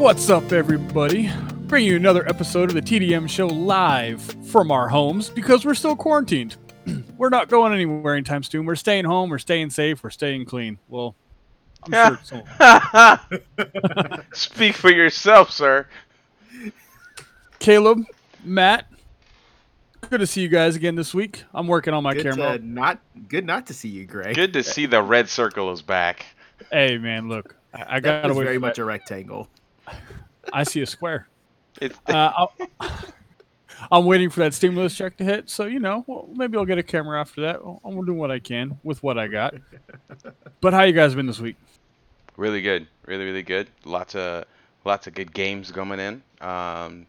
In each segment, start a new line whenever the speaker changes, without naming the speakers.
What's up, everybody? Bringing you another episode of the TDM show live from our homes because we're still quarantined. we're not going anywhere anytime soon. We're staying home. We're staying safe. We're staying clean. Well, I'm
Yeah.
sure. So.
Speak for yourself, sir.
Caleb, Matt, good to see you guys again this week. I'm working on my
good
camera.
To not good not to see you, Greg.
Good to see the red circle is back.
Hey, man, look, I, I got
was very
from
much
that.
a rectangle.
I see a square.
It's
Uh, I'll- I'm waiting for that stimulus check to hit, so you know, well, maybe I'll get a camera after that. I'm doing what I can with what I got. But how you guys been this week?
really good, really really good. Lots of lots of good games coming in. Um,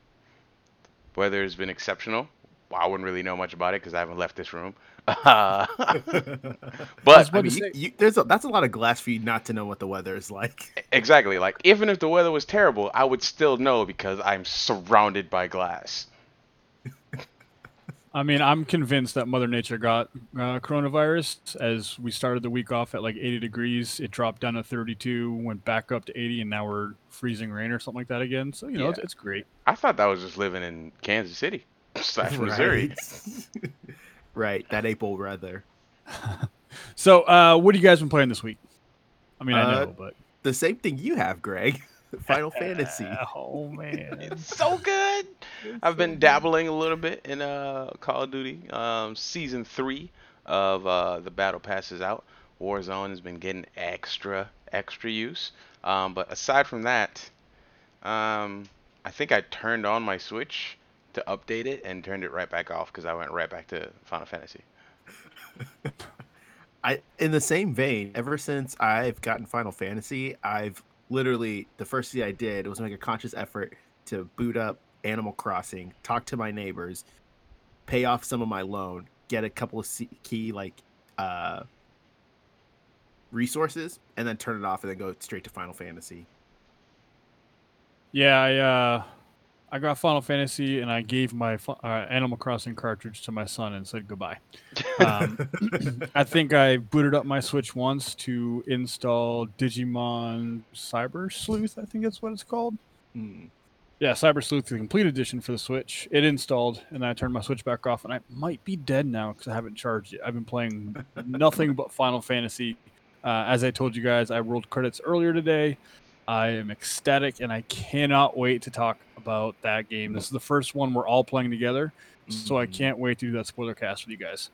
weather has been exceptional. I wouldn't really know much about it because I haven't left this room. Uh, but
I mean,
say?
you, you, there's a, that's a lot of glass for you not to know what the weather is like.
exactly, like even if the weather was terrible, I would still know because I'm surrounded by glass.
I mean, I'm convinced that Mother Nature got uh, coronavirus as we started the week off at like 80 degrees. It dropped down to 32, went back up to 80, and now we're freezing rain or something like that again. So, you know, it's, it's great.
I thought that was just living in Kansas City slash Missouri.
Right. right, that April weather.
So, uh, what have you guys been playing this week? I mean, I
Uh,
know, but.
The same thing you have, Greg. Final Fantasy.
Oh, man.
It's so good. I've been dabbling a little bit in uh Call of Duty. Um, season three of uh the battle passes out. Warzone has been getting extra extra use. Um, but aside from that, um, I think I turned on my Switch to update it and turned it right back off because I went right back to Final Fantasy.
I in the same vein, ever since I've gotten Final Fantasy, I've literally the first thing I did was make a conscious effort to boot up Animal Crossing, talk to my neighbors, pay off some of my loan, get a couple of key like uh resources, and then turn it off and then go straight to Final Fantasy.
Yeah, I uh, I got Final Fantasy and I gave my uh, Animal Crossing cartridge to my son and said goodbye. Um, I think I booted up my Switch once to install Digimon Cyber Sleuth. I think that's what it's called.
Hmm.
Yeah, Cyber Sleuth, the complete edition for the Switch. It installed, and then I turned my Switch back off, and I might be dead now because I haven't charged it. I've been playing nothing but Final Fantasy. Uh, as I told you guys, I rolled credits earlier today. I am ecstatic, and I cannot wait to talk about that game. This is the first one we're all playing together, so I
Mhm.
can't wait to do that spoiler cast with you guys.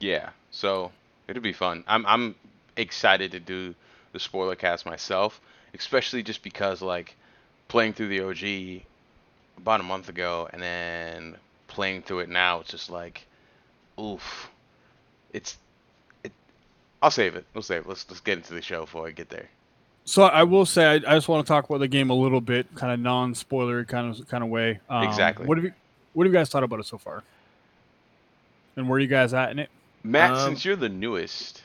Yeah, so it'll be fun. I'm I'm excited to do the spoiler cast myself, especially just because like playing through the OG about a month ago and then playing through it now, it's just like, oof, it's it. I'll save it. We'll save it. Let's let's get into the show before I get there.
So I will say, I, I just want to talk about the game a little bit, kind of non-spoiler kind of kind of way. Um,
Exactly.
What have you What have you guys thought about it so far? And where are you guys at in it?
Matt,
Um,
since you're the newest,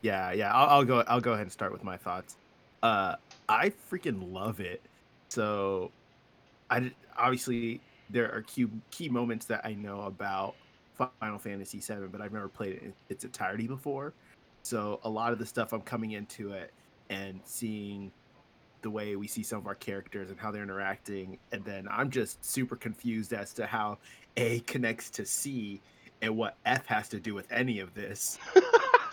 Yeah, yeah. I'll, I'll go. I'll go ahead and start with my thoughts. Uh, I freaking love it. So, I obviously there are key key moments that I know about Final Fantasy VII, but I've never played it in its entirety before. So a lot of the stuff I'm coming into it and seeing the way we see some of our characters and how they're interacting, and then I'm just super confused as to how A connects to C and what F has to do with any of this.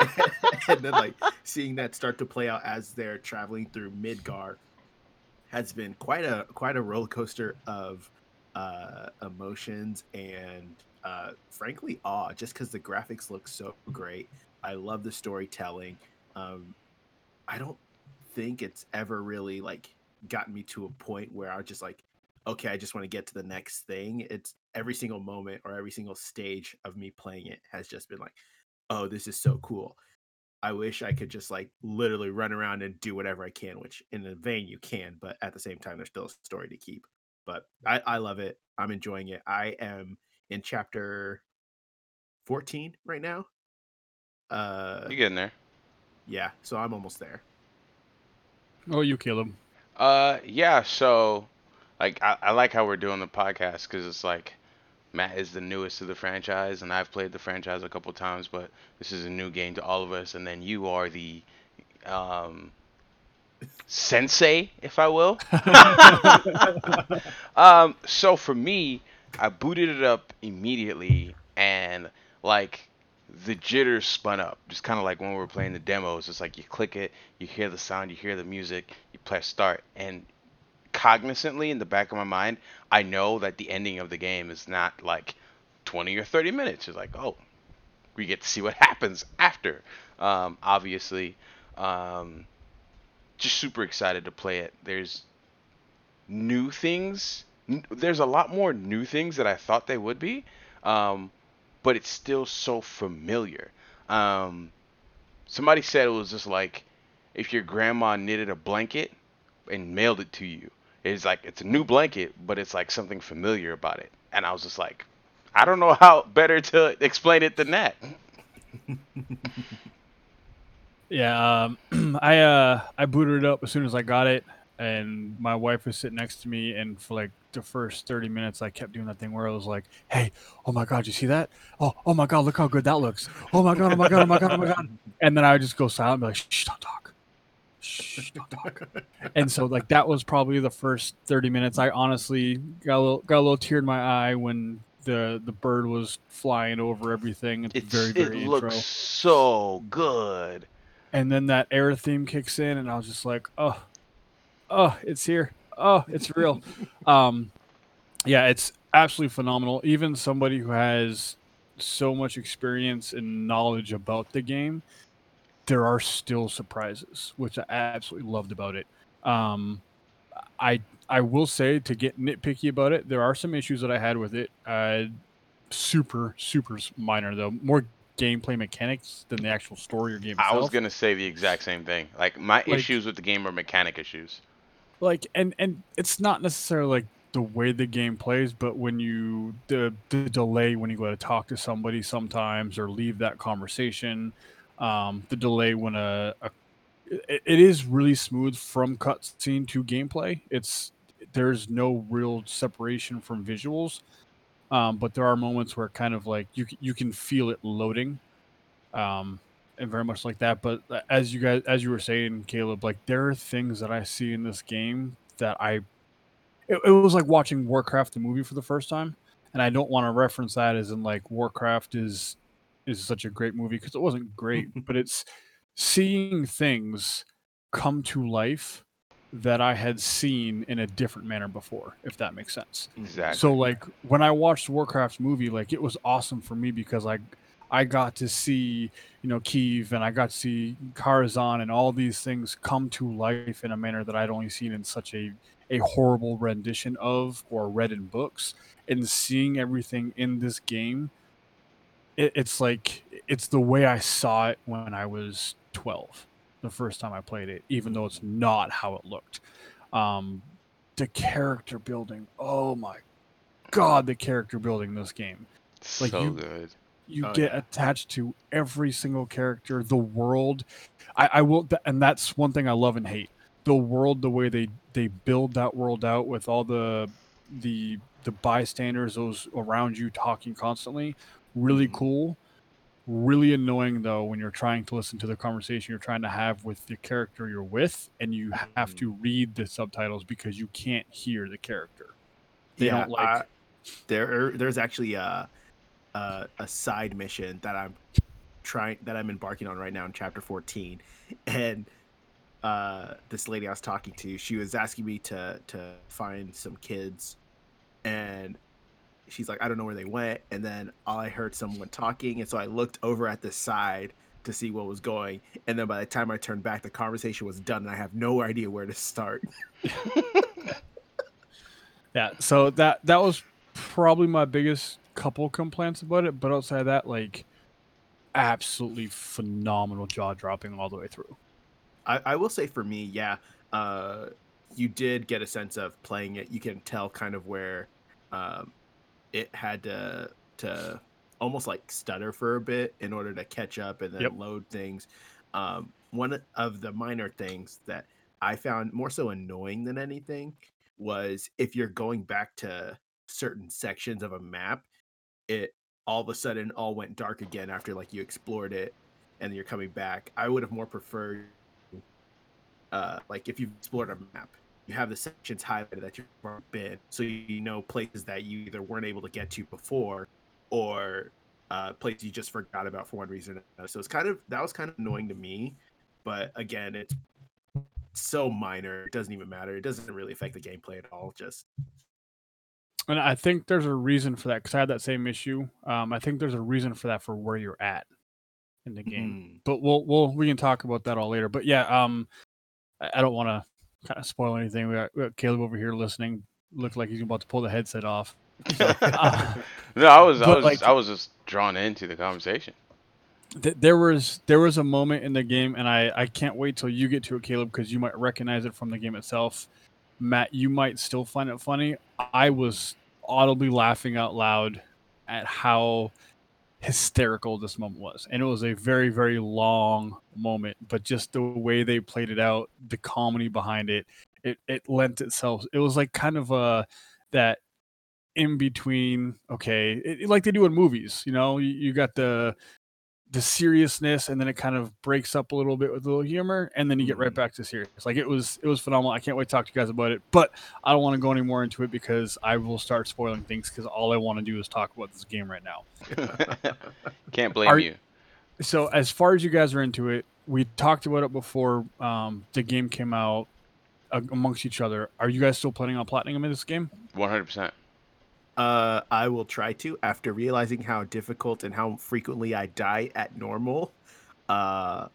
and then like seeing that start to play out as they're traveling through Midgar has been quite a quite a roller coaster of uh, emotions and uh, frankly awe. Just because the graphics look so great, I love the storytelling. Um, I don't think it's ever really like gotten me to a point where I just like, okay, I just want to get to the next thing. It's every single moment or every single stage of me playing it has just been like, oh, this is so cool. I wish I could just like literally run around and do whatever I can, which in a vein you can, but at the same time, there's still a story to keep. But I, I love it. I'm enjoying it. I am in chapter 14 right now. Uh,
you getting there?
yeah, so I'm almost there.
Oh, you Caleb.
Uh, yeah. So, like, I, I like how we're doing the podcast because it's like Matt is the newest to the franchise, and I've played the franchise a couple times, but this is a new game to all of us. And then you are the um, sensei, if I will. um, so for me, I booted it up immediately, and like the jitters spun up, just kind of like when we were playing the demos. It's like you click it, you hear the sound, you hear the music, you press start, and cognizantly in the back of my mind, I know that the ending of the game is not like 20 or 30 minutes. It's like, oh, we get to see what happens after. Um, obviously, um, just super excited to play it. There's new things. There's a lot more new things that I thought they would be, um, but it's still so familiar. Um, somebody said it was just like if your grandma knitted a blanket and mailed it to you. It's like it's a new blanket, but it's like something familiar about it. And I was just like, I don't know how better to explain it than that.
Yeah, um, I uh, I booted it up as soon as I got it, and my wife was sitting next to me, and for like the first thirty minutes, I kept doing that thing where I was like, "Hey, oh my god, you see that? Oh, oh my god, look how good that looks! Oh my god, oh my god, oh my god, oh my god!" And then I would just go silent, and be like, "Shh, don't talk. Shh, don't talk." and so like that was probably the first thirty minutes. I honestly got a little got a little tear in my eye when the the bird was flying over everything at the
It's,
very very
it
intro
looks so good.
and then that air theme kicks in and i was just like oh oh it's here oh it's real um yeah it's absolutely phenomenal even somebody who has so much experience and knowledge about the game there are still surprises which i absolutely loved about it um i i will say to get nitpicky about it there are some issues that i had with it uh super super minor though more gameplay mechanics than the actual story or game itself.
I was gonna say the exact same thing. Like my
Like-
issues with the game are mechanic issues.
Like and and it's not necessarily like the way the game plays but when you the the delay when you go to talk to somebody sometimes or leave that conversation um the delay when a, a it, it is really smooth from cutscene to gameplay. It's there's no real separation from visuals um but there are moments where kind of like you you can feel it loading um and very much like that. But uh, as you guys, as you were saying, Caleb, like there are things that I see in this game that I, it, it was like watching Warcraft the movie for the first time, and I don't want to reference that as in like Warcraft is is such a great movie because it wasn't great, but it's seeing things come to life that I had seen in a different manner before, if that makes sense.
Exactly.
So like when I watched Warcraft's movie, like it was awesome for me because I I got to see, you know, Kiev and I got to see Karazhan and all these things come to life in a manner that I'd only seen in such a a horrible rendition of or read in books. And seeing everything in this game, it, it's like it's the way I saw it when I was 12, the first time I played it, even though it's not how it looked. Um, the character building, oh my god, the character building in this game. like
so
you-
good.
You
Oh,
get
yeah.
attached to every single character, the world. I, I will, and that's one thing I love and hate. The world, the way they they build that world out with all the the the bystanders, those around you talking constantly, really
Mhm.
cool. Really annoying though when you're trying to listen to the conversation you're trying to have with the character you're with, and you have
Mhm.
to read the subtitles because you can't hear the character. They
yeah,
don't like.
I- there. There's actually a, a a side mission that I'm trying that I'm embarking on right now in chapter 14, and uh, this lady I was talking to, she was asking me to to find some kids, and she's like, I don't know where they went, and then all I heard someone talking, and so I looked over at the side to see what was going, and then by the time I turned back, the conversation was done, and I have no idea where to start.
Yeah, so that that was probably my biggest couple complaints about it, but outside of that, like absolutely phenomenal jaw dropping all the way through.
I, I will say for me, yeah, uh, you did get a sense of playing it. You can tell kind of where um, it had to to almost like stutter for a bit in order to catch up and then
Yep.
load things. Um, one of the minor things that I found more so annoying than anything was if you're going back to certain sections of a map, it all of a sudden all went dark again after like you explored it and you're coming back. I would have more preferred uh, like if you've explored a map, you have the sections highlighted that you've been, so you know places that you either weren't able to get to before, or uh, places you just forgot about for one reason or another. So it's kind of that was kind of annoying to me, but again, it's so minor. It doesn't even matter. It doesn't really affect the gameplay at all. Just
And I think there's a reason for that because I had that same issue. Um, I think there's a reason for that for where you're at in the game.
mm,
But we'll we'll we can talk about that all later. But yeah, um, I, I don't want to kind of spoil anything. We got, we got Caleb over here listening. Looked like he's about to pull the headset off. uh,
no, I was I was
like-
I was just drawn into the conversation.
Th- there was there was a moment in the game, and I I can't wait till you get to it, Caleb, because you might recognize it from the game itself. Matt, you might still find it funny. I was audibly laughing out loud at how hysterical this moment was, and it was a very very long moment. But just the way they played it out, the comedy behind it, it it lent itself. It was like kind of a that in between. Okay, it, like they do in movies. You know, you, you got the the seriousness and then it kind of breaks up a little bit with a little humor and then you get right
Mhm.
back to serious like it was it was phenomenal i can't wait to talk to you guys about it but i don't want to go any more into it because i will start spoiling things because all i want to do is talk about this game right now
Can't blame
Are-
you.
so as far as you guys are into it we talked about it before um, the game came out uh, amongst each other are you guys still planning on platinum in this game
One hundred percent.
Uh, I will try to after realizing how difficult and how frequently I die at normal. Uh,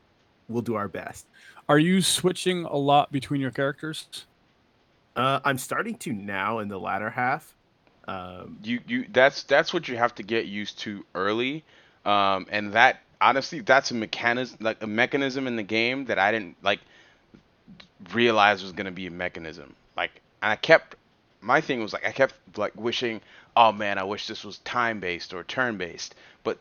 we'll do our best.
are you switching a lot between your characters
Uh, I'm starting to now in the latter half. Um,
You you that's that's what you have to get used to early, um, and that honestly that's a mechanism like a mechanism in the game that I didn't like realize was gonna be a mechanism. Like and I kept my thing was like I kept like wishing, oh man, I wish this was time based or turn based, but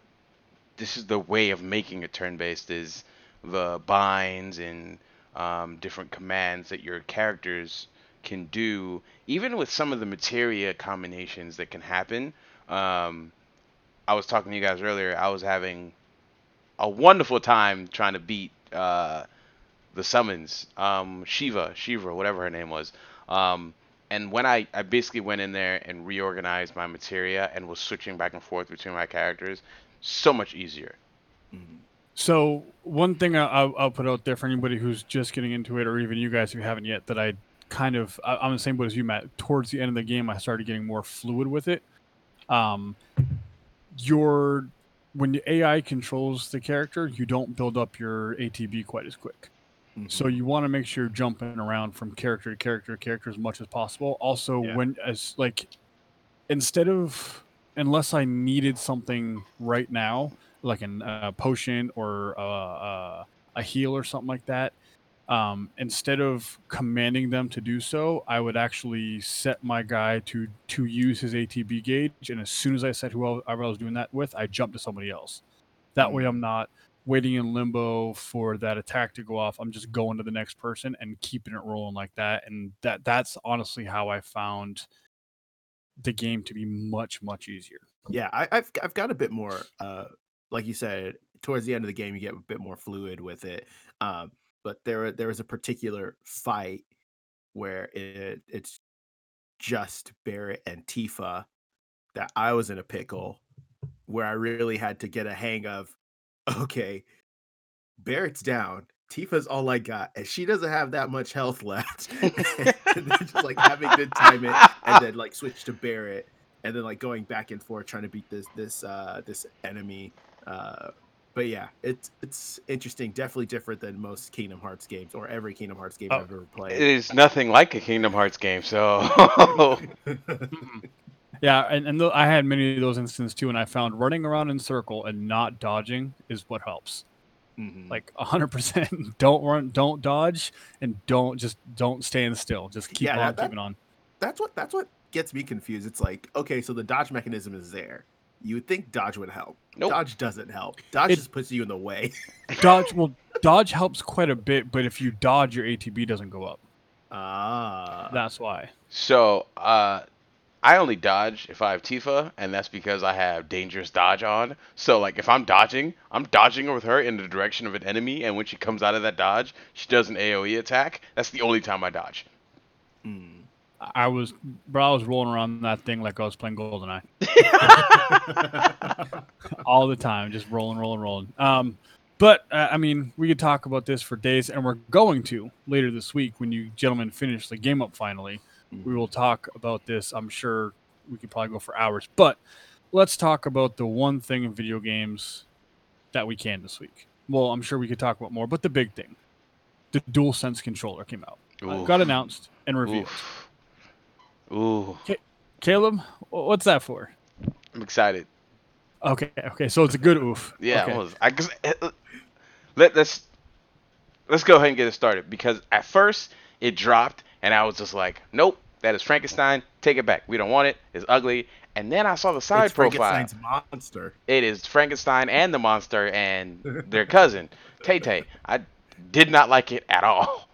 this is the way of making it turn based is the binds and um, different commands that your characters can do, even with some of the materia combinations that can happen. Um, I was talking to you guys earlier. I was having a wonderful time trying to beat uh, the summons, um, Shiva, Shiva, whatever her name was. Um, and when I, I basically went in there and reorganized my materia and was switching back and forth between my characters, so much easier.
mhm.
So one thing I- I'll, I'll put out there for anybody who's just getting into it, or even you guys who haven't yet, that I kind of I- I'm the same boat as you, Matt. Towards the end of the game, I started getting more fluid with it. Um, your when the AI controls the character, you don't build up your ATB quite as quick. So
Mhm.
you want to make sure you're jumping around from character to character to character as much as possible. Also,
Yeah.
when as like instead of unless I needed something right now, like an uh, potion or uh, uh, a heal or something like that, um, instead of commanding them to do so, I would actually set my guy to to use his ATB gauge, and as soon as I said whoever I was doing that with, I jump to somebody else. That way, I'm not waiting in limbo for that attack to go off. I'm just going to the next person and keeping it rolling like that. And that that's honestly how I found the game to be much much easier.
yeah, I, I've I've got a bit more. Uh, like you said, towards the end of the game, you get a bit more fluid with it. Um, but there there was a particular fight where it it's just Barret and Tifa that I was in a pickle, where I really had to get a hang of. Okay, Barret's down. Tifa's all I got, and she doesn't have that much health left. and then just like having to time it, and then like switch to Barret, and then like going back and forth trying to beat this this uh this enemy. Uh, but yeah, it's it's interesting. Definitely different than most Kingdom Hearts games or every Kingdom Hearts game
Oh,
I've ever played.
It is nothing like a Kingdom Hearts game, so.
Yeah, and, and th- I had many of those instances too, and I found running around in circle and not dodging is what helps.
Mhm.
Like hundred percent, don't run, don't dodge, and don't just don't stand still. Just keep
Yeah,
on
that- that-
keeping on.
that's what that's what gets me confused. It's like okay, so the dodge mechanism is there. You would think dodge would help.
Nope.
Dodge doesn't help. Dodge
It-
just puts you in the way.
Dodge well, dodge helps quite a bit, but if you dodge, your ATB doesn't go up.
Ah,
That's why.
So, uh, I only dodge if I have Tifa, and that's because I have dangerous dodge on. So like if I'm dodging, I'm dodging with her in the direction of an enemy, and when she comes out of that dodge, she does an AOE attack. That's the only time I dodge.
Mm.
I was, bro, I was rolling around that thing like I was playing GoldenEye all the time, just rolling, rolling, rolling. Um, but uh, I mean, we could talk about this for days, and we're going to later this week when you gentlemen finish the game up finally. We will talk about this. I'm sure we could probably go for hours, but let's talk about the one thing in video games that we can this week. Well, I'm sure we could talk about more, but the big thing, the Dual Sense controller came out, uh, got announced and revealed.
Oof. Ooh,
Caleb, what's that for?
I'm excited.
Okay, okay, so it's a good oof.
Yeah,
okay.
it was. I, 'cause, uh, let, let's let's go ahead and get it started because at first it dropped and I was just like, nope, that is Frankenstein. Take it back. We don't want it. It's ugly. And then I saw the side
it's
profile.
Frankenstein's monster.
It is Frankenstein and the monster and their cousin, Tay Tay. I did not like it at all.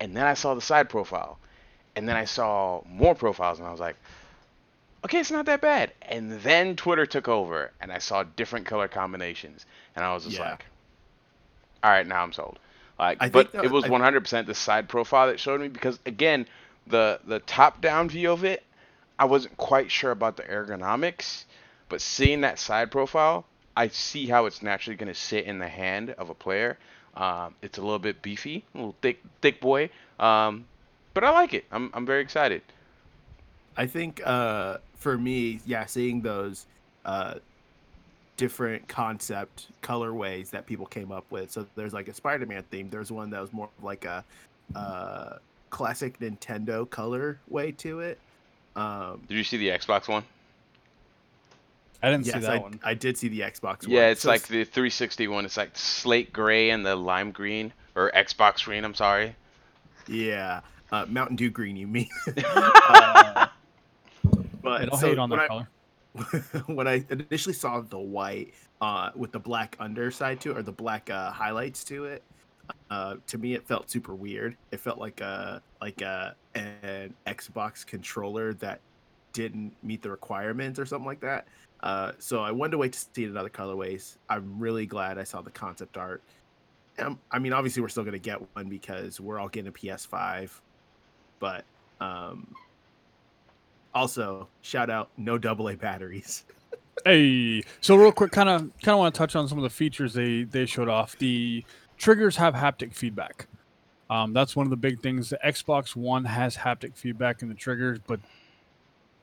And then I saw the side profile. And then I saw more profiles and I was like, okay, it's not that bad. And then Twitter took over and I saw different color combinations. And I was just
Yeah.
like, all right, now I'm sold. Like,
I
but
that-
it was 100% the side profile that showed me because again, the the top down view of it, I wasn't quite sure about the ergonomics, but seeing that side profile, I see how it's naturally going to sit in the hand of a player. Um, it's a little bit beefy, a little thick thick boy, um, but I like it. I'm I'm very excited.
I think uh, for me, yeah, seeing those uh, different concept colorways that people came up with. So there's like a Spider-Man theme. There's one that was more of like a uh, classic Nintendo colorway to it. Um,
Did you see the Xbox one?
I didn't see that
I,
one.
I did see the Xbox one.
Yeah, it's
So
like the 360 one. It's like slate gray and the lime green or Xbox green. I'm sorry.
yeah, uh, Mountain Dew green. You mean? uh, but
Hey, don't
so
hate on
when
that
I-
color.
when I initially saw the white uh, with the black underside to it, or the black uh, highlights to it, uh, to me it felt super weird. It felt like a like a an Xbox controller that didn't meet the requirements or something like that. Uh, so I wanted to wait to see it in other colorways. I'm really glad I saw the concept art. Um, I mean, obviously we're still gonna get one because we're all getting a PS5, but um, also shout out no AA batteries.
Hey, so real quick, kind of kind of want to touch on some of the features they they showed off. The triggers have haptic feedback. Um, that's one of the big things. The Xbox One has haptic feedback in the triggers, but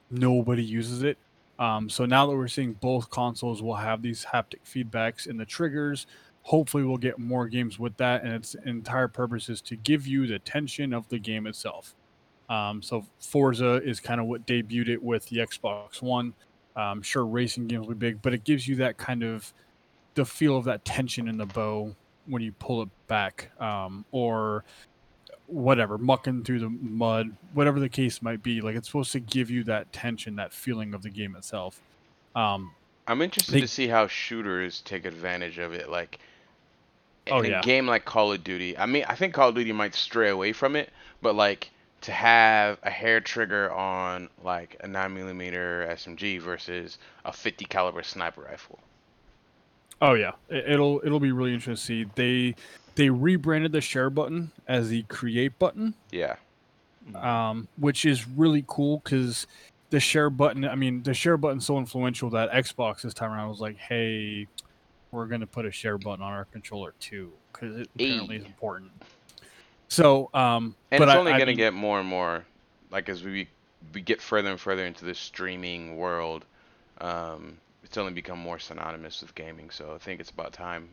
nobody uses it. Um, so now that we're seeing both consoles will have these haptic feedbacks in the triggers, hopefully we'll get more games with that. And its entire purpose is to give you the tension of the game itself. Um, so Forza is kind of what debuted it with the Xbox One. I'm sure racing games will be big, but it gives you that kind of the feel of that tension in the bow when you pull it back, um, or whatever, mucking through the mud, whatever the case might be. Like it's supposed to give you that tension, that feeling of the game itself. Um,
I'm interested
They-
to see how shooters take advantage of it. Like
Oh,
in a
yeah.
game like Call of Duty. I mean, I think Call of Duty might stray away from it, but like to have a hair trigger on like a 9mm SMG versus a 50 caliber sniper rifle.
Oh yeah, it, it'll it'll be really interesting to see. They they rebranded the share button as the create button,
Yeah.
um, which is really cool because the share button. I mean, the share button's so influential that Xbox this time around was like, "Hey, we're gonna put a share button on our controller too because it apparently is important." So, um,
And
but
it's
I-
only going to get more and more like as we we get further and further into this streaming world. Um, it's only become more synonymous with gaming, so I think it's about time.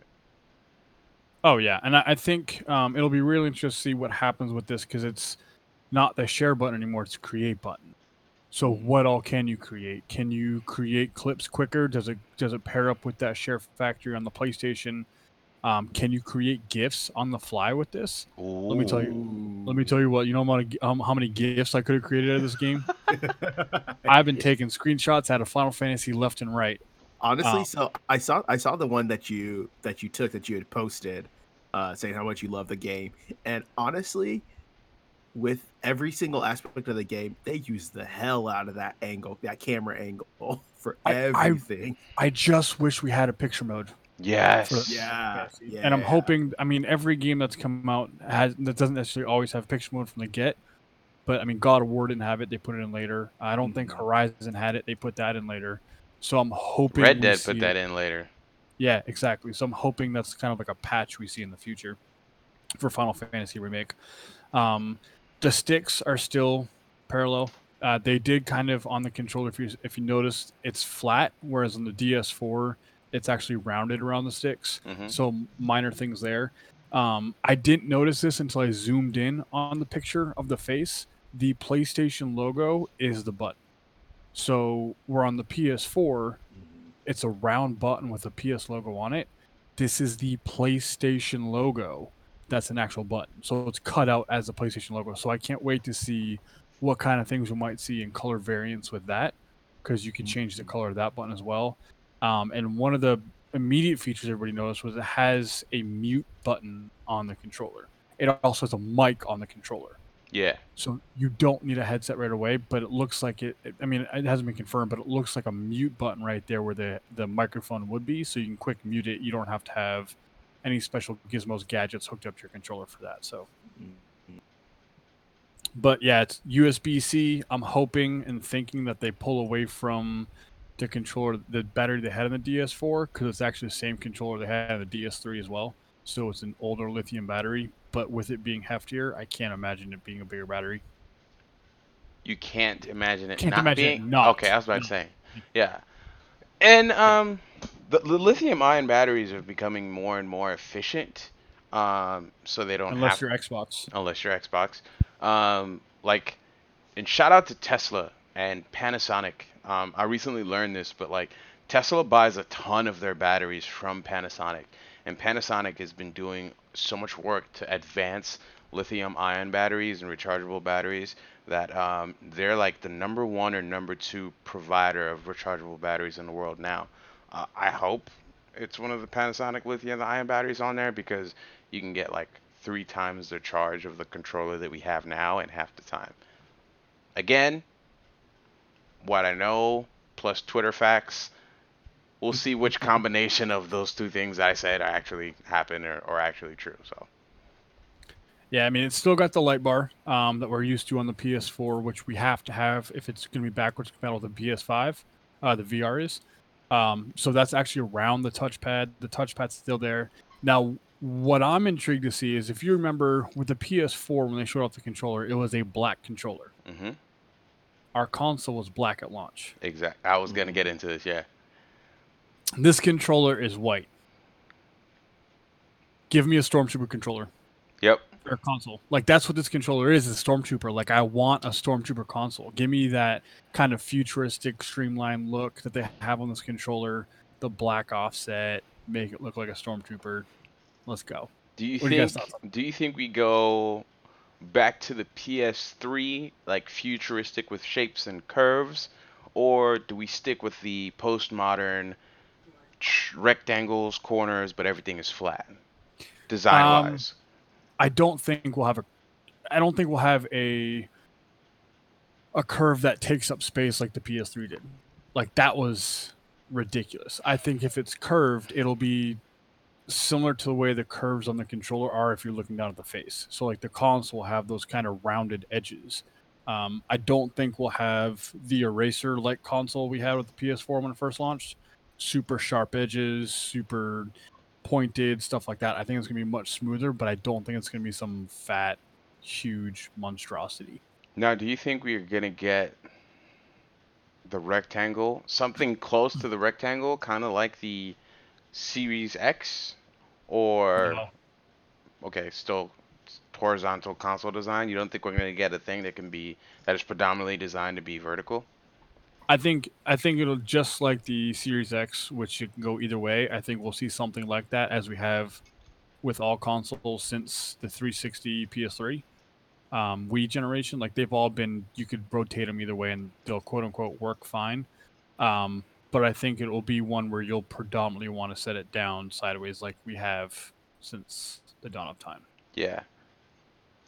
Oh yeah, and I, I think um, it'll be really interesting to see what happens with this because it's not the share button anymore; it's create button. So what all can you create? Can you create clips quicker? Does it does it pair up with that share factory on the PlayStation? Um, can you create gifs on the fly with this? Let me tell you. Let me tell you what. You know how many, um, how many gifs I could have created out of this game? I've been taking screenshots out of Final Fantasy left and right.
Honestly,
Um,
so I saw I saw the one that you that you took that you had posted, uh, saying how much you love the game, and honestly, with every single aspect of the game, they use the hell out of that angle, that camera angle for
I- I-
everything.
I just wish we had a picture mode.
Yes.
For-
yeah,
And I'm hoping. I mean, every game that's come out has that doesn't necessarily always have picture mode from the get. But I mean, God of War didn't have it; they put it in later. I don't think
Mhm.
Horizon had it; they put that in later. So I'm hoping
Red Dead
see
put
it.
that in later.
Yeah, exactly. So I'm hoping that's kind of like a patch we see in the future for Final Fantasy remake. Um, the sticks are still parallel. Uh, they did kind of on the controller. If you if you noticed, it's flat, whereas on the DS4, it's actually rounded around the sticks.
hmm
So minor things there. Um, I didn't notice this until I zoomed in on the picture of the face. The PlayStation logo is the button. So we're on the PS4 it's a round button with a PS logo on it. This is the PlayStation logo. That's an actual button. So it's cut out as a PlayStation logo. So I can't wait to see what kind of things we might see in color variants with that because you can change the color of that button as well. Um, and one of the immediate features everybody noticed was it has a mute button on the controller. It also has a mic on the controller.
Yeah.
So you don't need a headset right away, but it looks like it. it- I mean, it hasn't been confirmed, but it looks like a mute button right there where the the microphone would be. So you can quick mute it. You don't have to have any special gizmos, gadgets hooked up to your controller for that. So, but yeah, it's USB C. I'm hoping and thinking that they pull away from the controller, the battery they had in the DS4, because it's actually the same controller they had in the DS3 as well. So it's an older lithium battery, but with it being heftier, I can't imagine it being a bigger battery.
You can't imagine it
Can't
not
imagine it
being.
not.
Okay, I was about to say. Yeah. And um, the, the lithium-ion batteries are becoming more and more efficient. Um, so they don't
Unless
have
you're Xbox.
unless you're Xbox. Um, like, and shout out to Tesla and Panasonic. Um, I recently learned this, but like Tesla buys a ton of their batteries from Panasonic, and Panasonic has been doing so much work to advance lithium-ion batteries and rechargeable batteries that um, they're like the number one or number two provider of rechargeable batteries in the world now. Uh, I hope it's one of the Panasonic lithium-ion batteries on there because you can get like three times the charge of the controller that we have now in half the time. Again, what I know plus Twitter facts, we'll see which combination of those two things I said are actually happen or, or actually true. So
Yeah, I mean, it's still got the light bar um, that we're used to on the PS4, which we have to have if it's going to be backwards compatible with the PS5. Uh, the VR is. Um, so that's actually around the touchpad. The touchpad's still there. Now, what I'm intrigued to see is if you remember with the PS4 when they showed off the controller, it was a black controller.
hmm
Our console was black at launch.
exact. I was gonna get into this. Yeah.
This controller is white. Give me a Stormtrooper controller.
Yep.
or console. Like that's what this controller is, is a stormtrooper. Like I want a stormtrooper console. Give me that kind of futuristic streamlined look that they have on this controller, the black offset, make it look like a stormtrooper. Let's go.
Do you
What do you
think? do you think we go back to the PS3, like futuristic with shapes and curves, or do we stick with the postmodern rectangles, corners, but everything is flat, design wise?
Um, I don't think we'll have a I don't think we'll have a a curve that takes up space like the PS3 did. Like that was ridiculous. I think if it's curved, it'll be similar to the way the curves on the controller are if you're looking down at the face. So like the console will have those kind of rounded edges. Um, I don't think we'll have the eraser like console we had with the PS4 when it first launched. Super sharp edges, super pointed stuff like that. I think it's gonna be much smoother, but I don't think it's gonna be some fat, huge monstrosity.
Now, do you think we are gonna get the rectangle, something close to the rectangle, kind of like the Series X, or
No.
okay, still horizontal console design? You don't think we're gonna get a thing that can be that is predominantly designed to be vertical?
I think I think it'll just like the Series X, which it can go either way. I think we'll see something like that as we have with all consoles since the 360 PS3 um, Wii generation. Like they've all been, you could rotate them either way, and they'll quote unquote work fine. Um, but I think it will be one where you'll predominantly want to set it down sideways, like we have since the dawn of time.
Yeah.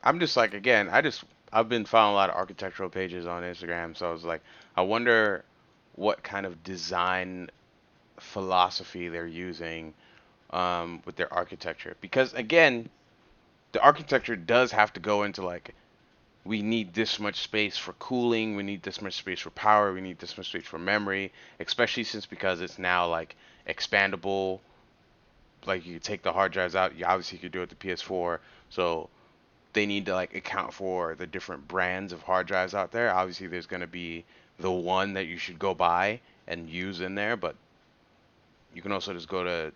I'm just like again, I just I've been following a lot of architectural pages on Instagram, so I was like, I wonder what kind of design philosophy they're using um, with their architecture. Because again, the architecture does have to go into like, we need this much space for cooling, we need this much space for power, we need this much space for memory, especially since because it's now like expandable. Like you take the hard drives out. You obviously could do it with the PS4. So they need to like account for the different brands of hard drives out there. Obviously, there's going to be the one that you should go buy and use in there, but you can also just go to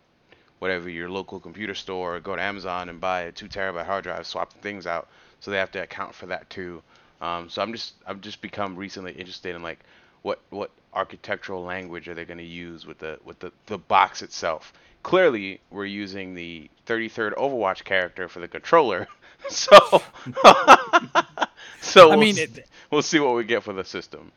whatever your local computer store or go to Amazon and buy a two terabyte hard drive, swap the things out. So they have to account for that too. Um, so I'm just I've just become recently interested in like what what architectural language are they going to use with the with the, the box itself. Clearly, we're using the 33rd Overwatch character for the controller, so so
I
we'll,
mean, it,
we'll see what we get for the system.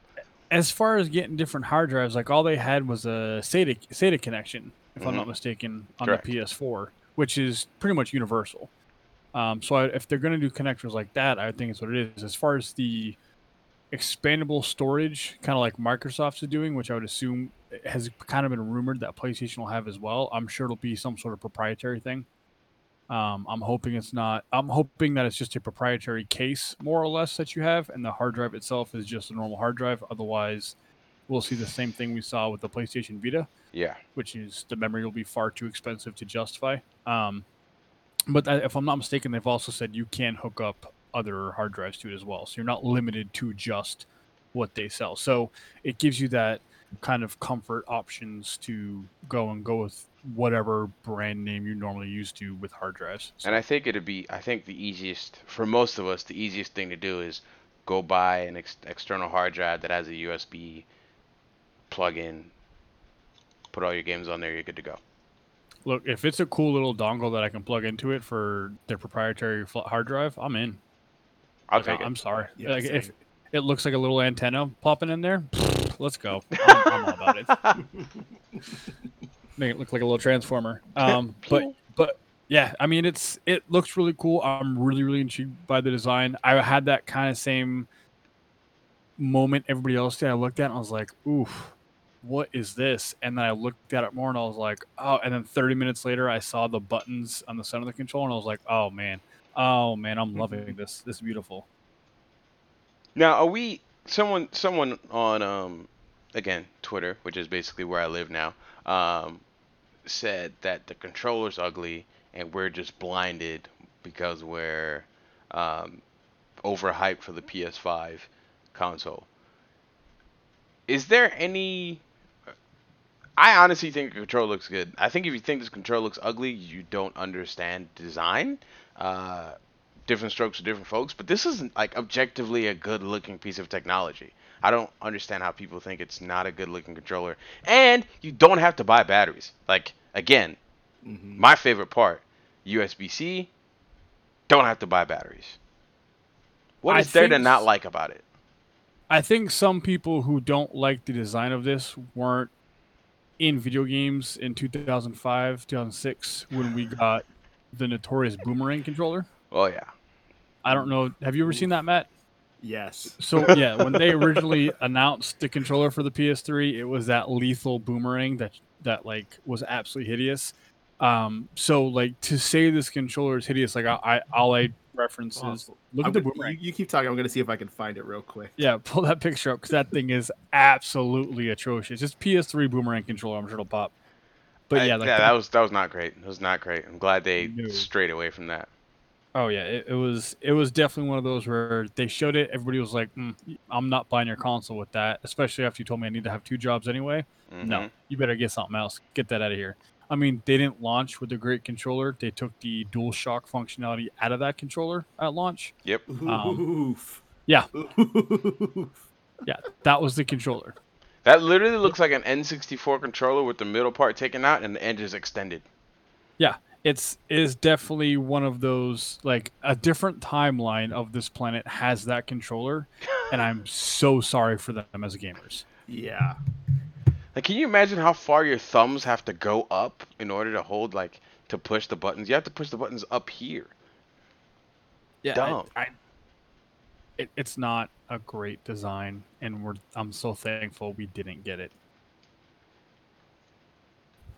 as far as getting different hard drives, like all they had was a SATA SATA connection, if I'm
Mhm.
not mistaken, on
Correct.
the PS4, which is pretty much universal. Um, so I, if they're going to do connectors like that, I think it's what it is. As far as the expandable storage, kind of like Microsoft's doing, which I would assume has kind of been rumored that PlayStation will have as well. I'm sure it'll be some sort of proprietary thing. Um, I'm hoping it's not. I'm hoping that it's just a proprietary case, more or less, that you have, and the hard drive itself is just a normal hard drive. Otherwise, we'll see the same thing we saw with the PlayStation Vita,
Yeah.
which is the memory will be far too expensive to justify. Um, but if I'm not mistaken, they've also said you can hook up other hard drives to it as well, so you're not limited to just what they sell. So it gives you that kind of comfort options to go and go with whatever brand name you normally used to with hard drives. So-
And I think it'd be, I think the easiest, for most of us, the easiest thing to do is go buy an ex- external hard drive that has a USB plug in, put all your games on there, you're good to go.
Look, if it's a cool little dongle that I can plug into it for their proprietary fl- hard drive, I'm in.
I'll
Like,
take
I-
it.
I'm sorry.
Yeah,
like, if it looks like a little antenna popping in there, let's go. I'm, I'm all about it. Make it look like a little transformer. Um, but but yeah, I mean it's it looks really cool. I'm really really intrigued by the design. I had that kind of same moment everybody else did. I looked at it and I was like, oof. What is this? And then I looked at it more and I was like, oh. And then 30 minutes later, I saw the buttons on the center of the controller and I was like, oh man, oh man, I'm loving this. This is beautiful.
Now, are we someone someone on um again Twitter, which is basically where I live now, um, said that the controller's ugly and we're just blinded because we're um, overhyped for the PS5 console. Is there any? I honestly think the control looks good. I think if you think this control looks ugly, you don't understand design. Uh, different strokes for different folks, but this isn't like objectively a good looking piece of technology. I don't understand how people think it's not a good looking controller. And you don't have to buy batteries. Like again,
Mhm.
my favorite part, USB-C, don't have to buy batteries. What is
I
is there to not like about it?
I think some people who don't like the design of this weren't in video games in 2005, 2006 when we got the notorious boomerang controller.
Oh yeah.
I don't know. Have you ever seen that, Matt?
Yes.
So yeah, when they originally announced the controller for the PS3, it was that lethal boomerang that that like was absolutely hideous. Um, so like to say this controller is hideous, like I, I all I reference is look
I'm
at the
gonna-
boomerang.
You, you keep talking. I'm gonna see if I can find it real quick.
Yeah, pull that picture up because that thing is absolutely atrocious. It's PS3 boomerang controller. I'm sure it'll pop. But
I-
yeah, like
yeah,
the-
that was that was not great. It was not great. I'm glad they
No.
strayed away from that.
oh yeah, it, it was it was definitely one of those where they showed it. Everybody was like, mm, "I'm not buying your console with that," especially after you told me I need to have two jobs anyway. No,
Mhm.
you better get something else. Get that out of here. I mean, they didn't launch with a great controller. They took the DualShock functionality out of that controller at launch.
Yep.
Um,
Oof.
yeah.
Oof.
Yeah, that was the controller.
That literally looks like an N64 controller with the middle part taken out and the edges extended.
Yeah, it's is definitely one of those like a different timeline of this planet has that controller, and I'm so sorry for them as gamers.
yeah.
Like, can you imagine how far your thumbs have to go up in order to hold, like, to push the buttons? You have to push the buttons up here.
Yeah,
Dumb.
I, I, it, it's not a great design, and we're I'm so thankful we didn't get it.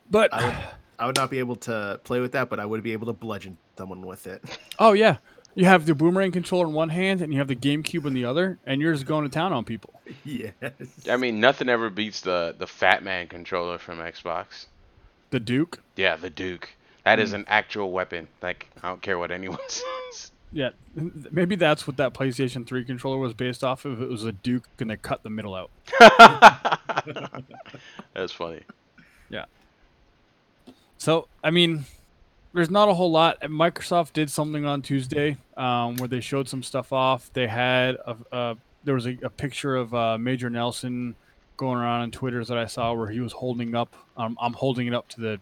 But
I would, I would not be able to play with that, but I would be able to bludgeon someone with it.
oh yeah, you have the boomerang controller in one hand, and you have the GameCube in the other, and you're just going to town on people.
yes.
I mean, nothing ever beats the the Fat Man controller from Xbox.
The Duke.
Yeah, the Duke. That is
Hmm.
an actual weapon. Like I don't care what anyone says.
Yeah, maybe that's what that PlayStation 3 controller was based off of. It was a Duke, and they cut the middle out.
That's funny. Yeah.
So, I mean, there's not a whole lot. Microsoft did something on Tuesday um, where they showed some stuff off. They had a, a there was a, a picture of uh, Major Nelson going around on Twitter that I saw where he was holding up. Um, I'm holding it up to the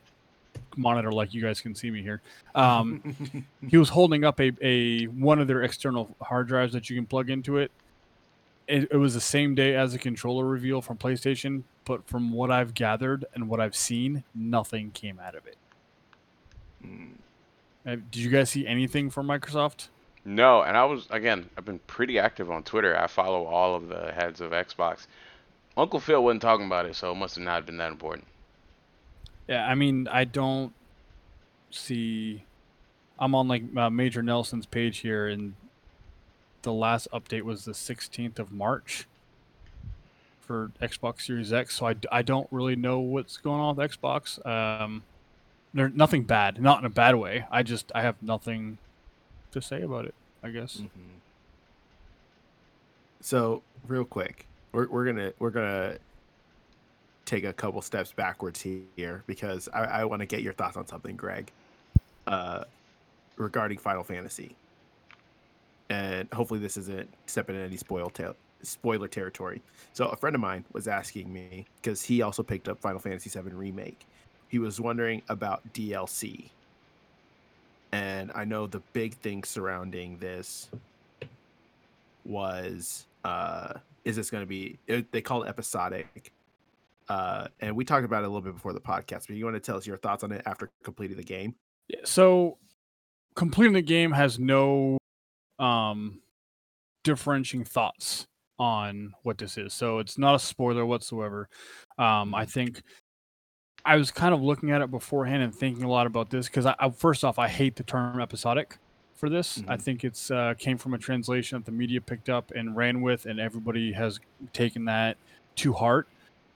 monitor like you guys can see me here. Um, he was holding up a, a one of their external hard drives that you can plug into it. it. It was the same day as the controller reveal from PlayStation, but from what I've gathered and what I've seen, nothing came out of it.
Mm.
Uh, did you guys see anything from Microsoft?
No, and I was again. I've been pretty active on Twitter. I follow all of the heads of Xbox. Uncle Phil wasn't talking about it, so it must have not been that important.
Yeah, I mean, I don't see. I'm on like uh, Major Nelson's page here, and the last update was the 16th of March for Xbox Series X. So I, I don't really know what's going on with Xbox. Um, there's nothing bad, not in a bad way. I just I have nothing to say about it. I guess.
Mhm. So real quick, we're we're gonna we're gonna take a couple steps backwards here because I, I want to get your thoughts on something, Greg, uh, regarding Final Fantasy, and hopefully this isn't stepping in any spoil ta- spoiler territory. So a friend of mine was asking me because he also picked up Final Fantasy VII remake. He was wondering about DLC, and I know the big thing surrounding this was uh is this going to be it, they call it episodic uh and we talked about it a little bit before the podcast but you want to tell us your thoughts on it after completing the game
so completing the game has no um differentiating thoughts on what this is. So it's not a spoiler whatsoever. Um I think I was kind of looking at it beforehand and thinking a lot about this because I, I first off I hate the term episodic for this. I
Mhm.
think it's uh, came from a translation that the media picked up and ran with, and everybody has taken that to heart.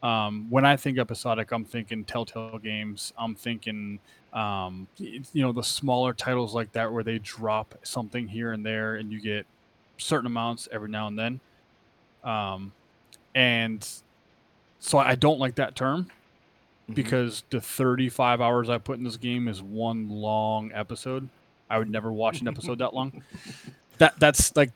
Um, when I think episodic, I'm thinking Telltale games. I'm thinking um, you know the smaller titles like that where they drop something here and there and you get certain amounts every now and then um, and so i don't like that term. Because the 35 hours i put in this game is one long episode i would never watch an episode that long that that's like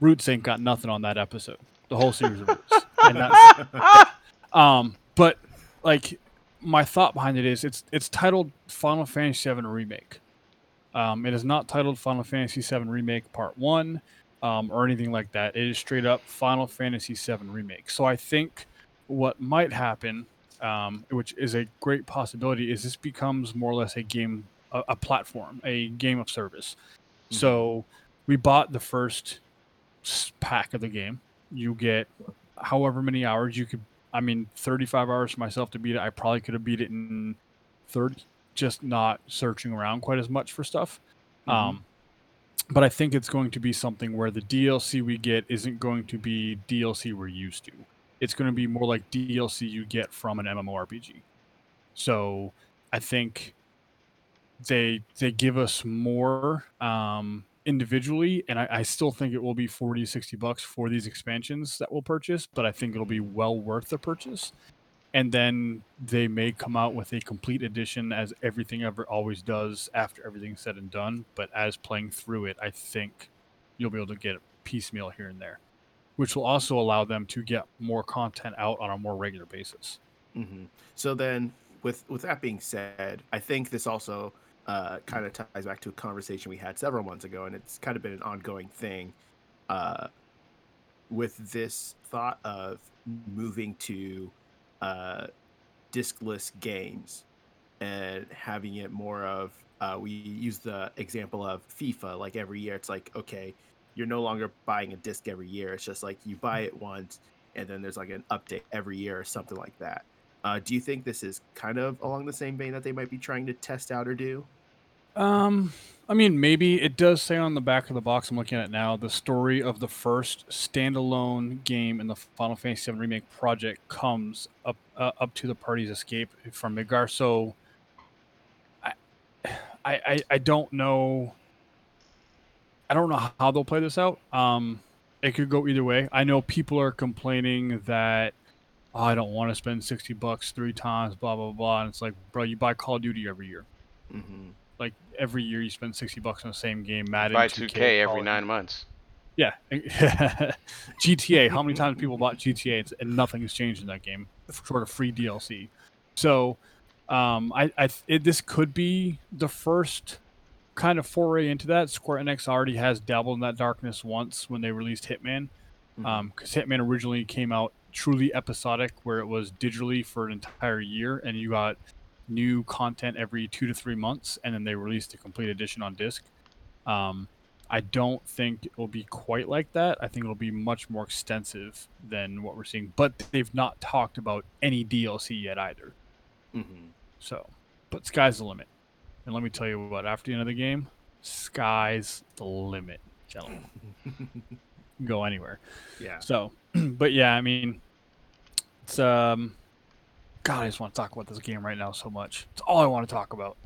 roots ain't got nothing on that episode the whole series of roots um, but like my thought behind it is it's it's titled Final Fantasy VII Remake. Um, it is not titled Final Fantasy VII Remake Part One um, or anything like that. It is straight up Final Fantasy VII Remake. So I think what might happen, um, which is a great possibility, is this becomes more or less a game, a, a platform, a game of service. So we bought the first pack of the game. You get however many hours you could I mean, 35 hours for myself to beat it. I probably could have beat it in 30, just not searching around quite as much for stuff.
Mhm.
Um, but I think it's going to be something where the DLC we get isn't going to be DLC we're used to. It's going to be more like DLC you get from an MMORPG. So I think they they give us more um, individually, and I, I still think it will be 40, 60 bucks for these expansions that we'll purchase, but I think it'll be well worth the purchase. And then they may come out with a complete edition as everything ever always does after everything's said and done. But as playing through it, I think you'll be able to get a piecemeal here and there, which will also allow them to get more content out on a more regular basis.
hmm So then, with with that being said, I think this also uh, kind of ties back to a conversation we had several months ago, and it's kind of been an ongoing thing. Uh, with this thought of moving to uh, diskless games and having it more of uh, we use the example of FIFA. Like every year, it's like okay, you're no longer buying a disc every year. It's just like you buy it once, and then there's like an update every year or something like that. Uh, do you think this is kind of along the same vein that they might be trying to test out or do?
Um, I mean, maybe it does say on the back of the box I'm looking at now the story of the first standalone game in the Final Fantasy VII Remake project comes up uh, up to the party's escape from Midgar. So, I, I, I, I don't know. I don't know how they'll play this out. Um, it could go either way. I know people are complaining that oh, I don't want to spend sixty bucks three times, blah blah blah. And it's like, bro, you buy Call of Duty every year.
Mm-hmm.
Like every year, you spend sixty bucks on the same game. Madden,
Buy
2K,
2K every
Call
nine
Duty.
months.
Yeah, GTA. How many times people bought GTA and nothing has changed in that game, sort of free DLC. So, um, I, I it, this could be the first kind of foray into that. Square Enix already has dabbled in that darkness once when they released Hitman, because Hitman originally came out truly episodic, where it was digitally for an entire year, and you got new content every two to three months, and then they released the complete edition on disc. Um, I don't think it will be quite like that. I think it'll be much more extensive than what we're seeing. But they've not talked about any DLC yet either.
Mhm.
So, but sky's the limit. And let me tell you what, after the end of the game, sky's the limit, gentlemen. Go anywhere.
yeah.
So, but yeah, I mean, it's um, God, I just want to talk about this game right now so much. It's all I want to talk about.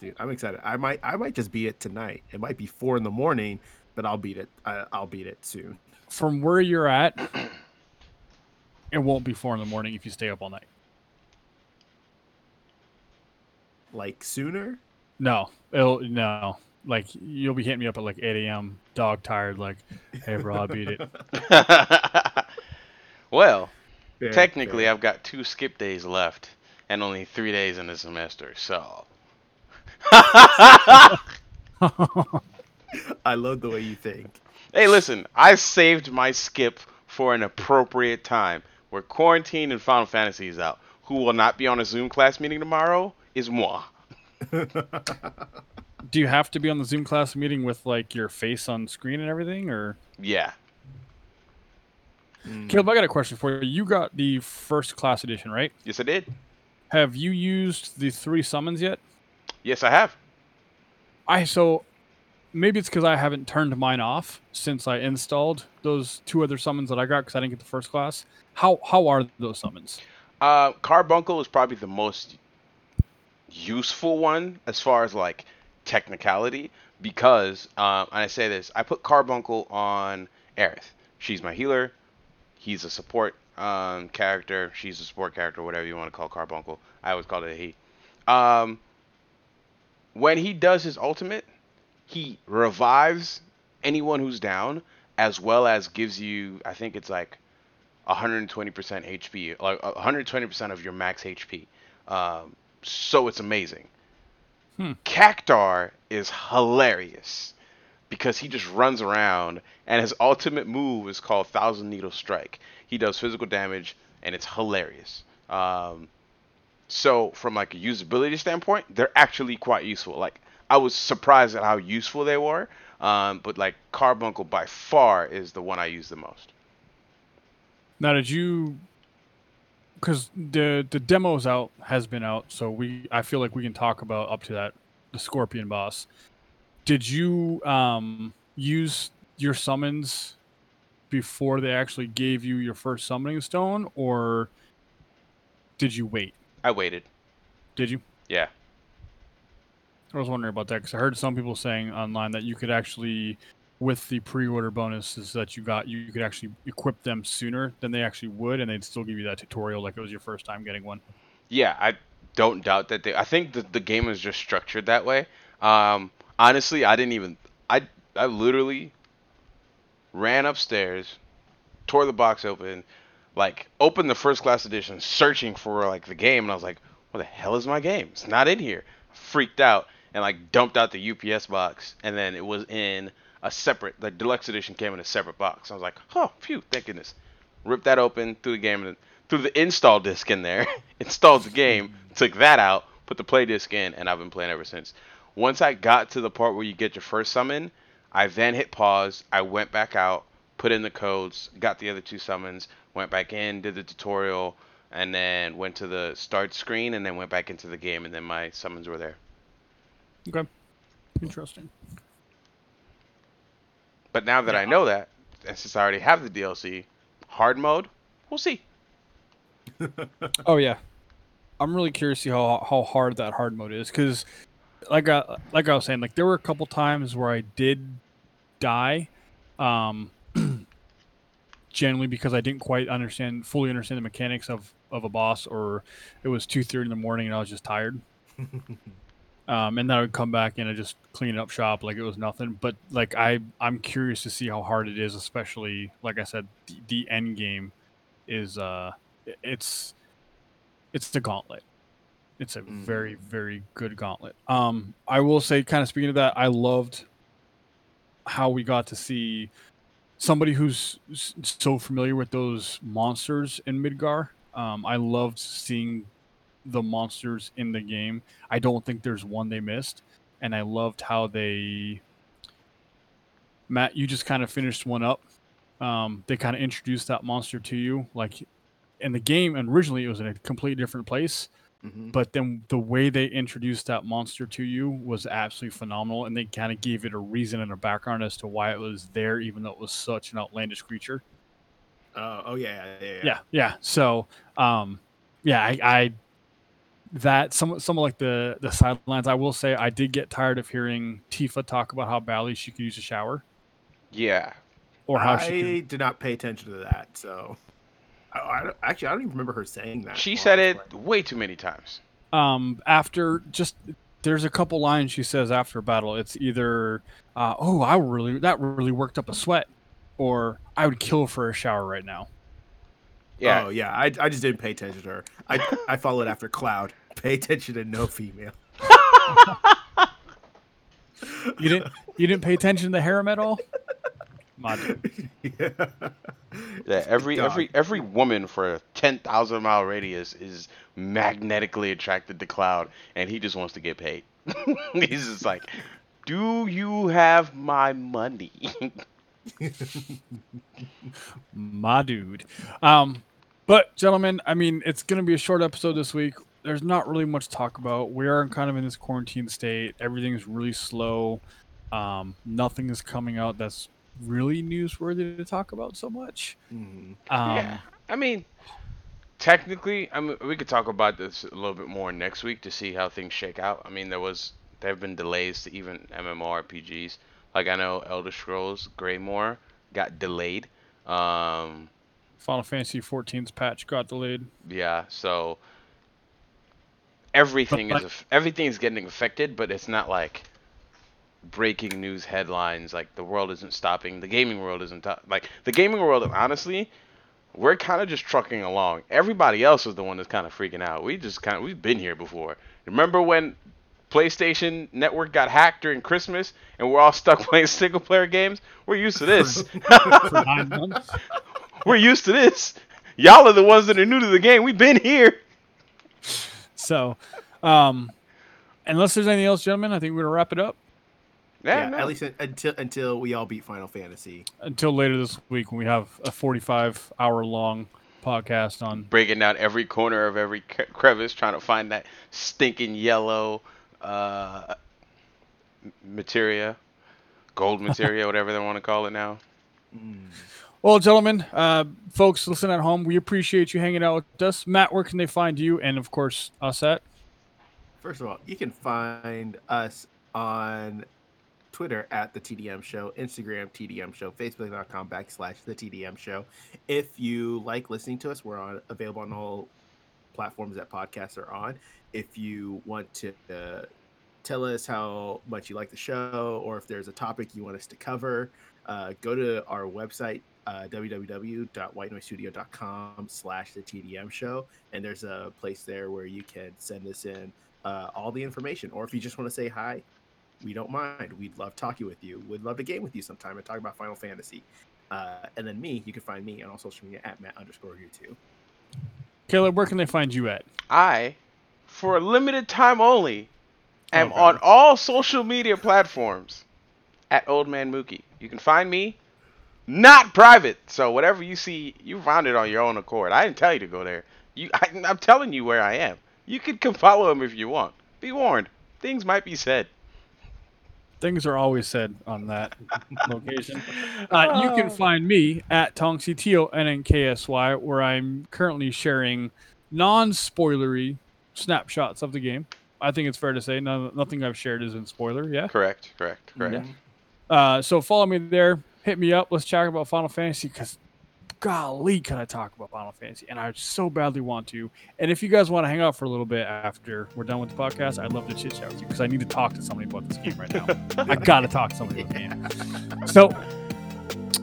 Dude, I'm excited. I might I might just beat it tonight. It might be four in the morning, but I'll beat it. I, I'll beat it soon.
From where you're at, it won't be four in the morning if you stay up all night.
Like sooner.
No, it'll no. Like you'll be hitting me up at like 8 a.m. Dog tired, like, hey bro, I beat it.
well,
Fair,
technically,
fair.
I've got two skip days left and only three days in the semester, so.
I love the way you think.
Hey, listen, I saved my skip for an appropriate time. Where quarantine and Final Fantasy is out. Who will not be on a Zoom class meeting tomorrow is moi.
Do you have to be on the Zoom class meeting with like your face on screen and everything, or?
Yeah.
Mm.
Caleb, I got a question for you. You got the first class edition, right?
Yes, I did.
Have you used the three summons yet?
Yes, I have.
I so maybe it's because I haven't turned mine off since I installed those two other summons that I got because I didn't get the first class. How how are those summons?
Uh, Carbuncle is probably the most useful one as far as like technicality because, um, and I say this, I put Carbuncle on Aerith. She's my healer. He's a support um, character. She's a support character, whatever you want to call Carbuncle. I always call it a he. Um, when he does his ultimate, he revives anyone who's down, as well as gives you, I think it's like 120% HP, like 120% of your max HP. Um, so it's amazing.
Hmm.
Cactuar is hilarious because he just runs around and his ultimate move is called Thousand Needle Strike. He does physical damage and it's hilarious. Um, so from like a usability standpoint, they're actually quite useful. Like I was surprised at how useful they were. Um, but like Carbuncle by far is the one I use the most.
Now, did you? Because the the demo's out has been out, so we I feel like we can talk about up to that the Scorpion boss. Did you um use your summons before they actually gave you your first summoning stone, or did you wait?
I waited.
Did you?
Yeah.
I was wondering about that because I heard some people saying online that you could actually, with the pre-order bonuses that you got, you, could actually equip them sooner than they actually would, and they'd still give you that tutorial like it was your first time getting one.
Yeah, I don't doubt that they. I think the the game is just structured that way. Um, honestly, I didn't even. I I literally ran upstairs, tore the box open, like opened the first class edition, searching for like the game, and I was like, "What the hell is my game? It's not in here." Freaked out and like dumped out the UPS box, and then it was in a separate. The deluxe edition came in a separate box. I was like, "Oh, phew, thank goodness." Ripped that open, threw the game in, threw the install disc in there, installed the game, took that out, put the play disc in, and I've been playing ever since. Once I got to the part where you get your first summon, I then hit pause. I went back out, put in the codes, got the other two summons, went back in, did the tutorial, and then went to the start screen, and then went back into the game, and then my summons were there.
Okay. Interesting.
But now that I know that, and since I already have the DLC, hard mode, we'll see.
Oh yeah, I'm really curious to see how how hard that hard mode is because, like I like I was saying, like there were a couple times where I did die, um, generally because I didn't quite understand fully understand the mechanics of of a boss, or it was two thirty in the morning and I was just tired. um, and then I would come back and I just clean up shop like it was nothing. But like I, I'm curious to see how hard it is, especially like I said, the, the end game is uh, it's it's the gauntlet. It's a very very good gauntlet. Um, I will say, kind of speaking of that, I loved how we got to see somebody who's so familiar with those monsters in Midgar. Um, I loved seeing the monsters in the game. I don't think there's one they missed, and I loved how they. Matt, you just kind of finished one up. Um, they kind of introduced that monster to you, like in the game. And originally, it was in a completely different place,
Mhm.
but then the way they introduced that monster to you was absolutely phenomenal, and they kind of gave it a reason and a background as to why it was there, even though it was such an outlandish creature.
Oh, oh yeah, yeah, yeah.
Yeah, yeah. So, um, yeah, I, I that some some of like the the sidelines. I will say I did get tired of hearing Tifa talk about how badly she could use a shower
Yeah.
or how
I
she
did not pay attention to that, so I, I actually I don't even remember her saying that.
She
while
said it
playing.
way too many times.
Um, after just there's a couple lines she says after battle. It's either, uh, "Oh, I really that really worked up a sweat," or "I would kill for a shower right now."
Yeah.
Oh yeah, I, I just didn't pay attention to her. I I followed after Cloud. Pay attention to no female.
You didn't you didn't pay attention to the harem at all. My dude.
yeah.
Yeah, every
Dog.
every every woman for a ten thousand mile radius is magnetically attracted to Cloud, and he just wants to get paid. He's just like, "Do you have my money?"
my dude. Um, but gentlemen, I mean, it's gonna be a short episode this week. There's not really much to talk about. We are kind of in this quarantine state. Everything's really slow. Um, nothing is coming out that's really newsworthy to talk about so much.
Mhm.
Um,
yeah, I mean, technically, I mean, we could talk about this a little bit more next week to see how things shake out. I mean, there was there have been delays to even MMORPGs. Like I know Elder Scrolls Greymoor got delayed. Um,
Final Fantasy 14's patch got delayed.
yeah, so everything
But,
is everything is getting affected, but it's not like breaking news headlines. Like the world isn't stopping. The gaming world isn't to- like the gaming world. Honestly, we're kind of just trucking along. Everybody else is the one that's kind of freaking out. We just kind of we've been here before. Remember when PlayStation Network got hacked during Christmas and we're all stuck playing single player games? We're used to this.
for nine months.
we're used to this. Y'all are the ones that are new to the game. We've been here.
So, um, unless there's anything else, gentlemen, I think we're gonna wrap it up
Yeah,
Yeah,
no.
at least until until we all beat Final Fantasy.
until later this week when we have a 45 hour long podcast on
breaking down every corner of every crevice, trying to find that stinking yellow uh, m- materia, gold materia, whatever they want to call it now.
Mm.
Well, gentlemen, uh, folks, listen at home. We appreciate you hanging out with us. Matt, where can they find you? And of course, us at.
First of all, you can find us on Twitter at the TDM Show, Instagram TDM Show, Facebook.com backslash the TDM Show. If you like listening to us, we're on available on all platforms that podcasts are on. If you want to uh, tell us how much you like the show, or if there's a topic you want us to cover, uh, go to our website. Uh, www.whitenoisestudio.com slash the TDM show and there's a place there where you can send us in uh, all the information. Or if you just want to say hi, we don't mind. We'd love talking with you. We'd love to game with you sometime and talk about Final Fantasy. Uh, and then me, you can find me on all social media at Matt underscore you too.
Caleb, where can they find you at?
I, for a limited time only, am
Oh,
on all social media platforms at Old Man Mookie. You can find me not private. So whatever you see, you found it on your own accord. I didn't tell you to go there. You, I, I'm telling you where I am. You can come follow him if you want. Be warned, things might be said.
Things are always said on that location. Uh, you can find me at TongCTO where I'm currently sharing non-spoilery snapshots of the game. I think it's fair to say no, nothing I've shared is in spoiler. Yeah.
Correct. Correct. Correct.
Yeah. Uh, so follow me there. Hit me up. Let's chat about Final Fantasy because golly, can I talk about Final Fantasy? And I so badly want to. And if you guys want to hang out for a little bit after we're done with the podcast, I'd love to chit chat with you because I need to talk to somebody about this game right now. I got to talk to somebody about the game. So,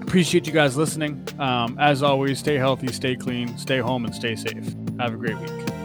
appreciate you guys listening. Um, as always, stay healthy, stay clean, stay home, and stay safe. Have a great week.